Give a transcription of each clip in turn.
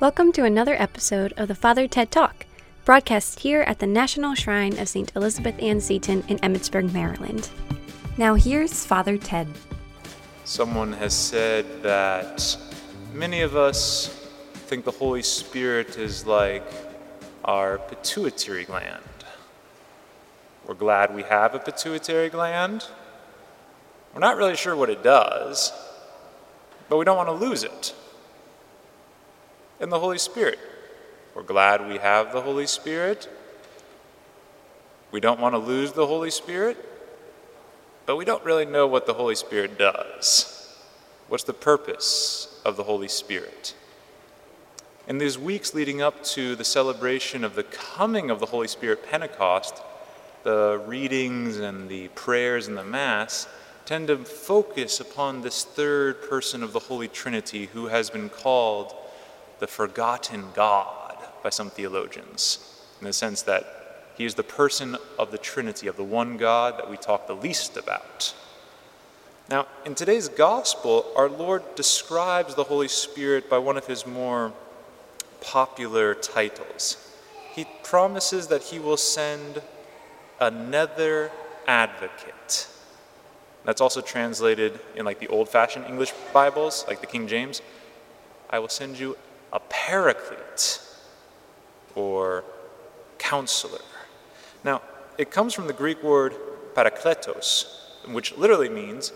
Welcome to another episode of the Father Ted Talk, broadcast here at the National Shrine of St. Elizabeth Ann Seton in Emmitsburg, Maryland. Now, here's Father Ted. Someone has said that many of us think the Holy Spirit is like our pituitary gland. We're glad we have a pituitary gland. We're not really sure what it does, but we don't want to lose it and the Holy Spirit. We're glad we have the Holy Spirit. We don't want to lose the Holy Spirit, but we don't really know what the Holy Spirit does. What's the purpose of the Holy Spirit? In these weeks leading up to the celebration of the coming of the Holy Spirit Pentecost, the readings and the prayers and the Mass tend to focus upon this third person of the Holy Trinity who has been called the forgotten God by some theologians, in the sense that he is the person of the Trinity, of the one God that we talk the least about. Now, in today's gospel, our Lord describes the Holy Spirit by one of his more popular titles. He promises that he will send another advocate. That's also translated in like the old fashioned English Bibles, like the King James. I will send you a paraclete or counselor. Now, it comes from the Greek word parakletos, which literally means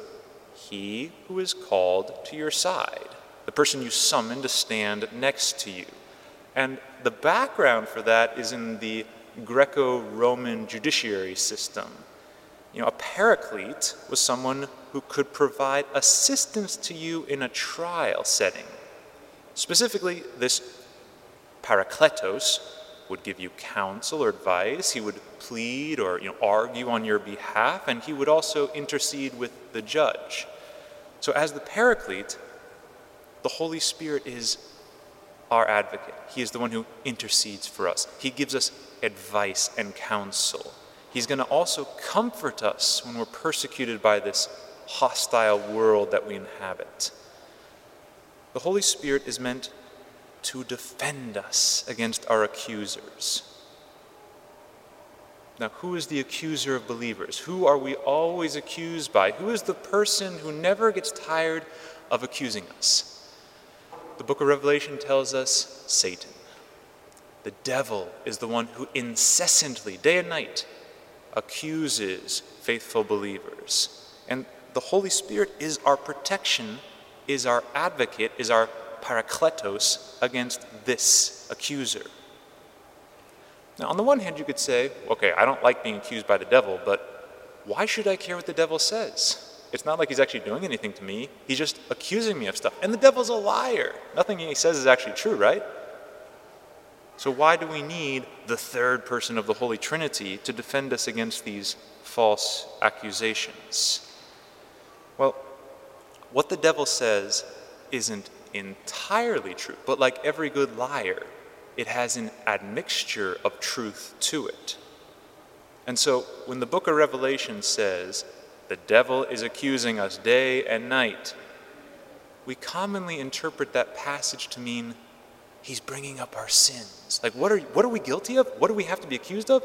he who is called to your side, the person you summon to stand next to you. And the background for that is in the Greco Roman judiciary system. You know, a paraclete was someone who could provide assistance to you in a trial setting. Specifically, this parakletos would give you counsel or advice. He would plead or you know, argue on your behalf, and he would also intercede with the judge. So, as the paraclete, the Holy Spirit is our advocate. He is the one who intercedes for us. He gives us advice and counsel. He's going to also comfort us when we're persecuted by this hostile world that we inhabit. The Holy Spirit is meant to defend us against our accusers. Now, who is the accuser of believers? Who are we always accused by? Who is the person who never gets tired of accusing us? The book of Revelation tells us Satan. The devil is the one who incessantly, day and night, accuses faithful believers. And the Holy Spirit is our protection is our advocate, is our parakletos against this accuser. Now, on the one hand, you could say, okay, I don't like being accused by the devil, but why should I care what the devil says? It's not like he's actually doing anything to me. He's just accusing me of stuff. And the devil's a liar. Nothing he says is actually true, right? So, why do we need the third person of the Holy Trinity to defend us against these false accusations? What the devil says isn't entirely true, but like every good liar, it has an admixture of truth to it. And so when the book of Revelation says, the devil is accusing us day and night, we commonly interpret that passage to mean he's bringing up our sins. Like, what are, what are we guilty of? What do we have to be accused of?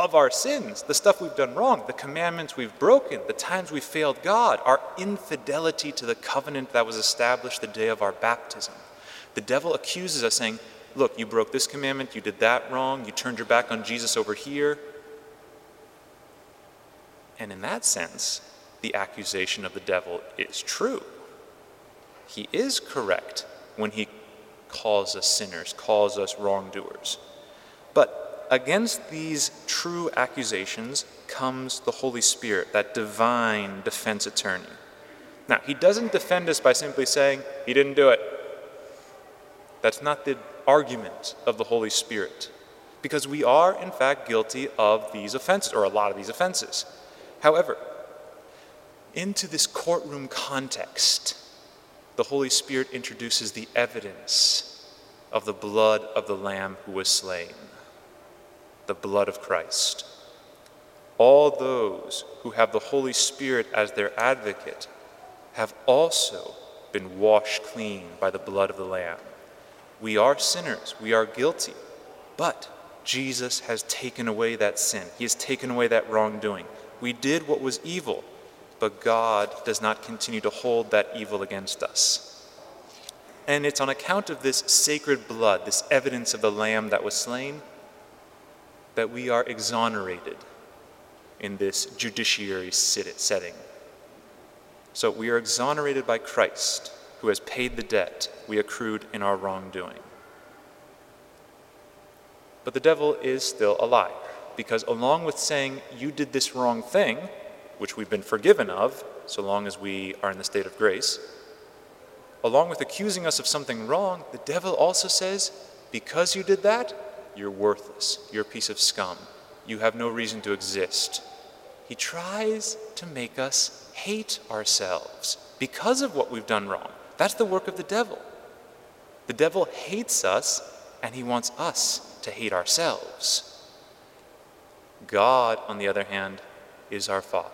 Of our sins, the stuff we've done wrong, the commandments we've broken, the times we've failed God, our infidelity to the covenant that was established the day of our baptism. The devil accuses us, saying, Look, you broke this commandment, you did that wrong, you turned your back on Jesus over here. And in that sense, the accusation of the devil is true. He is correct when he calls us sinners, calls us wrongdoers. But against these true accusations comes the Holy Spirit, that divine defense attorney. Now, he doesn't defend us by simply saying, He didn't do it. That's not the argument of the Holy Spirit, because we are, in fact, guilty of these offenses, or a lot of these offenses. However, into this courtroom context, the Holy Spirit introduces the evidence of the blood of the Lamb who was slain the blood of Christ. All those who have the Holy Spirit as their advocate have also been washed clean by the blood of the Lamb. We are sinners, we are guilty, but Jesus has taken away that sin. He has taken away that wrongdoing. We did what was evil, but God does not continue to hold that evil against us. And it's on account of this sacred blood, this evidence of the Lamb that was slain, that we are exonerated in this judiciary setting. So we are exonerated by Christ, who has paid the debt we accrued in our wrongdoing. But the devil is still a because along with saying, You did this wrong thing, which we've been forgiven of, so long as we are in the state of grace, along with accusing us of something wrong, the devil also says, Because you did that, you're worthless. You're a piece of scum. You have no reason to exist. He tries to make us hate ourselves because of what we've done wrong. That's the work of the devil. The devil hates us, and he wants us to hate ourselves. God, on the other hand, is our Father.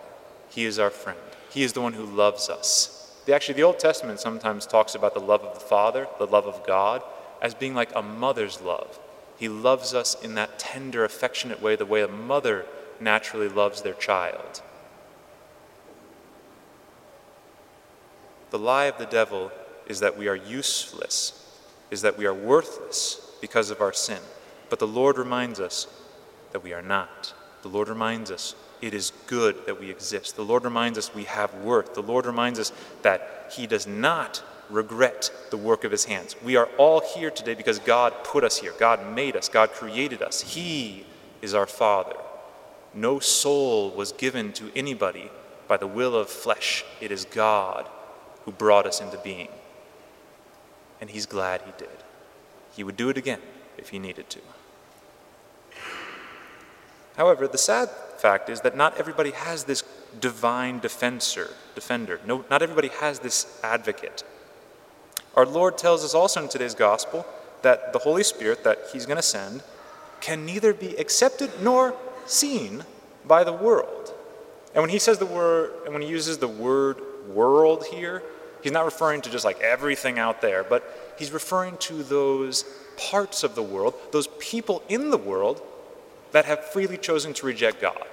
He is our friend. He is the one who loves us. Actually, the Old Testament sometimes talks about the love of the Father, the love of God, as being like a mother's love. He loves us in that tender, affectionate way, the way a mother naturally loves their child. The lie of the devil is that we are useless, is that we are worthless because of our sin. But the Lord reminds us that we are not. The Lord reminds us it is good that we exist. The Lord reminds us we have worth. The Lord reminds us that He does not regret the work of His hands. We are all here today because God put us here. God made us. God created us. He is our Father. No soul was given to anybody by the will of flesh. It is God who brought us into being. And He's glad He did. He would do it again if He needed to. However, the sad fact is that not everybody has this divine defender. defender. No, not everybody has this advocate. Our Lord tells us also in today's gospel that the Holy Spirit that He's going to send can neither be accepted nor seen by the world. And when he says the word, and when he uses the word world here, he's not referring to just like everything out there, but he's referring to those parts of the world, those people in the world that have freely chosen to reject God.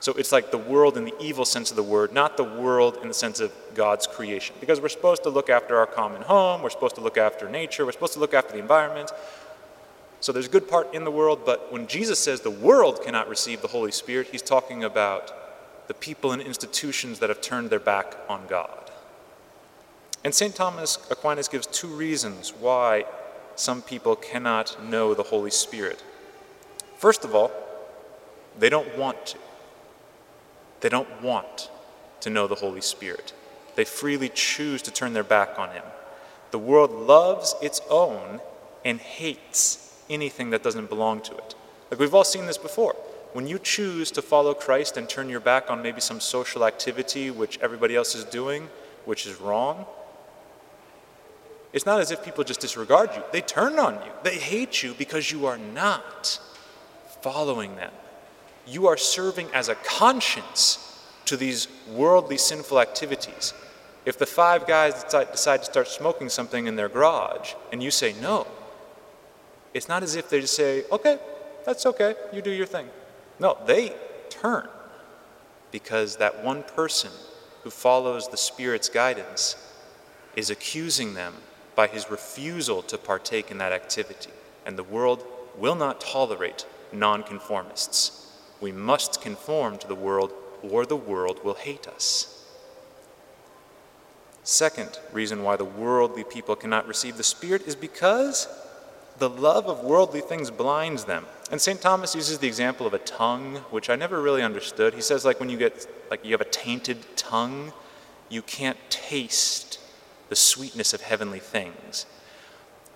So it's like the world in the evil sense of the word, not the world in the sense of God's creation. Because we're supposed to look after our common home, we're supposed to look after nature, we're supposed to look after the environment, so there's a good part in the world, but when Jesus says the world cannot receive the Holy Spirit, he's talking about the people and institutions that have turned their back on God. And St. Thomas Aquinas gives two reasons why some people cannot know the Holy Spirit. First of all, they don't want to. They don't want to know the Holy Spirit. They freely choose to turn their back on Him. The world loves its own and hates anything that doesn't belong to it. Like we've all seen this before. When you choose to follow Christ and turn your back on maybe some social activity which everybody else is doing, which is wrong, it's not as if people just disregard you. They turn on you. They hate you because you are not following them. You are serving as a conscience to these worldly sinful activities. If the five guys decide, to start smoking something in their garage and you say no, it's not as if they just say, okay, that's okay, you do your thing. No, they turn because that one person who follows the Spirit's guidance is accusing them by his refusal to partake in that activity. And the world will not tolerate nonconformists. We must conform to the world, or the world will hate us. Second reason why the worldly people cannot receive the Spirit is because the love of worldly things blinds them. And St. Thomas uses the example of a tongue, which I never really understood. He says, like, when you get, like, you have a tainted tongue, you can't taste the sweetness of heavenly things.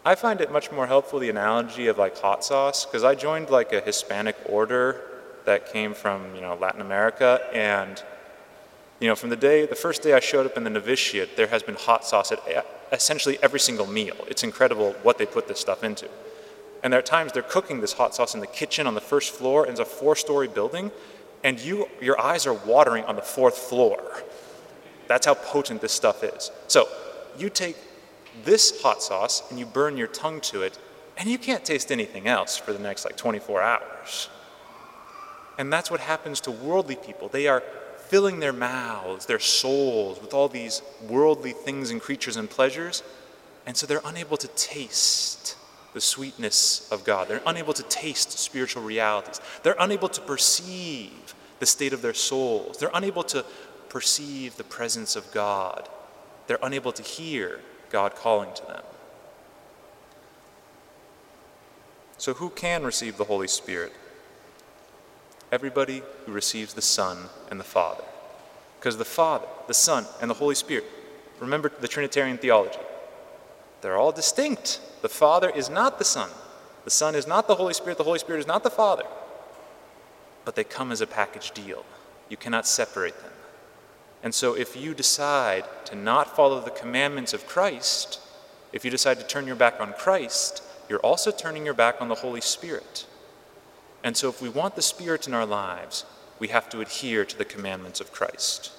I find it much more helpful, the analogy of, like, hot sauce, because I joined, like, a Hispanic order that came from, you know, Latin America, and, you know, from the day, the first day I showed up in the novitiate, there has been hot sauce at essentially every single meal. It's incredible what they put this stuff into. And there are times they're cooking this hot sauce in the kitchen on the first floor, and it's a four story building, and you, your eyes are watering on the fourth floor. That's how potent this stuff is. So you take this hot sauce and you burn your tongue to it, and you can't taste anything else for the next like 24 hours. And that's what happens to worldly people. They are filling their mouths, their souls, with all these worldly things and creatures and pleasures, and so they're unable to taste the sweetness of God. They're unable to taste spiritual realities. They're unable to perceive the state of their souls. They're unable to perceive the presence of God. They're unable to hear God calling to them. So, who can receive the Holy Spirit? Everybody who receives the Son and the Father. Because the Father, the Son, and the Holy Spirit, remember the Trinitarian theology, they're all distinct. The Father is not the Son, the Son is not the Holy Spirit, the Holy Spirit is not the Father. But they come as a package deal. You cannot separate them. And so, if you decide to not follow the commandments of Christ, if you decide to turn your back on Christ, you're also turning your back on the Holy Spirit. And so, if we want the Spirit in our lives, we have to adhere to the commandments of Christ.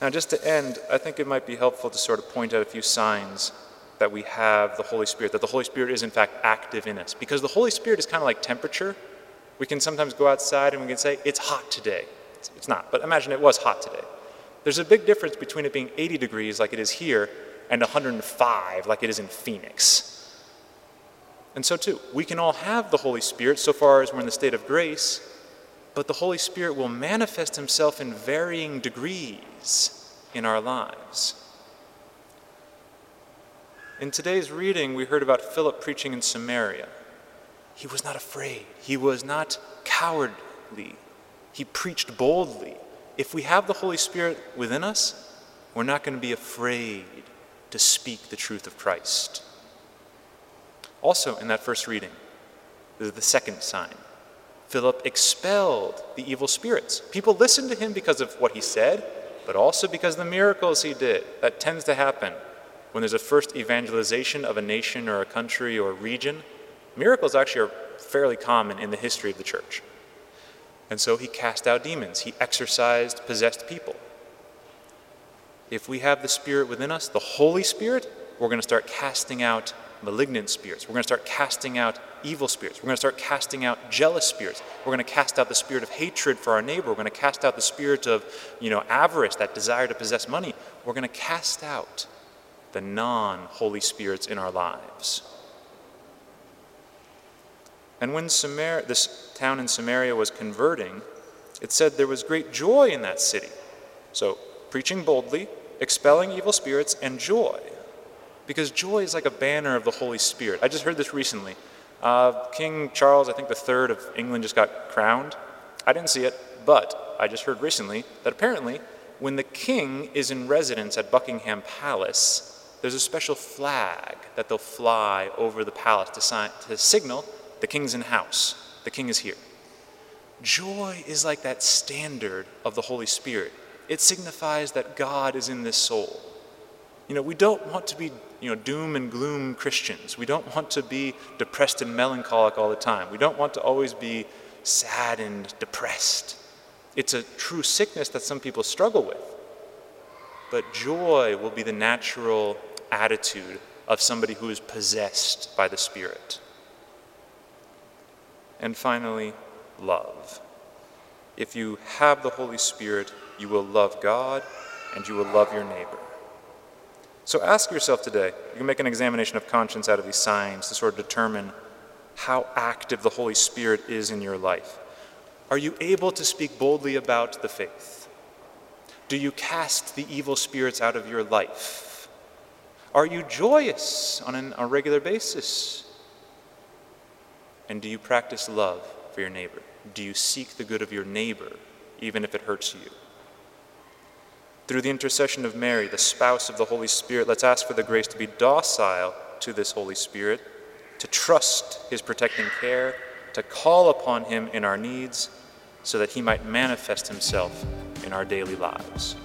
Now, just to end, I think it might be helpful to sort of point out a few signs that we have the Holy Spirit, that the Holy Spirit is in fact active in us. Because the Holy Spirit is kind of like temperature. We can sometimes go outside and we can say, it's hot today. It's not, but imagine it was hot today. There's a big difference between it being 80 degrees like it is here and 105 like it is in Phoenix. And so, too, we can all have the Holy Spirit so far as we're in the state of grace, but the Holy Spirit will manifest himself in varying degrees in our lives. In today's reading, we heard about Philip preaching in Samaria. He was not afraid, he was not cowardly, he preached boldly. If we have the Holy Spirit within us, we're not going to be afraid to speak the truth of Christ. Also, in that first reading, the second sign. Philip expelled the evil spirits. People listened to him because of what he said, but also because of the miracles he did. That tends to happen when there's a first evangelization of a nation or a country or region. Miracles actually are fairly common in the history of the church. And so he cast out demons, he exorcised possessed people. If we have the Spirit within us, the Holy Spirit, we're going to start casting out malignant spirits. We're going to start casting out evil spirits. We're going to start casting out jealous spirits. We're going to cast out the spirit of hatred for our neighbor. We're going to cast out the spirit of, you know, avarice, that desire to possess money. We're going to cast out the non-holy spirits in our lives. And when Samar- this town in Samaria was converting, it said there was great joy in that city. So, preaching boldly, expelling evil spirits, and joy. Because joy is like a banner of the Holy Spirit. I just heard this recently. Uh, King Charles, I think the third of England, just got crowned. I didn't see it, but I just heard recently that apparently, when the king is in residence at Buckingham Palace, there's a special flag that they'll fly over the palace to, sign, to signal the king's in house, the king is here. Joy is like that standard of the Holy Spirit. It signifies that God is in this soul. You know, we don't want to be, you know, doom and gloom Christians. We don't want to be depressed and melancholic all the time. We don't want to always be sad and depressed. It's a true sickness that some people struggle with. But joy will be the natural attitude of somebody who is possessed by the Spirit. And finally, love. If you have the Holy Spirit, you will love God and you will love your neighbor. So ask yourself today, you can make an examination of conscience out of these signs to sort of determine how active the Holy Spirit is in your life. Are you able to speak boldly about the faith? Do you cast the evil spirits out of your life? Are you joyous on an, a regular basis? And do you practice love for your neighbor? Do you seek the good of your neighbor, even if it hurts you? Through the intercession of Mary, the spouse of the Holy Spirit, let's ask for the grace to be docile to this Holy Spirit, to trust his protecting care, to call upon him in our needs, so that he might manifest himself in our daily lives.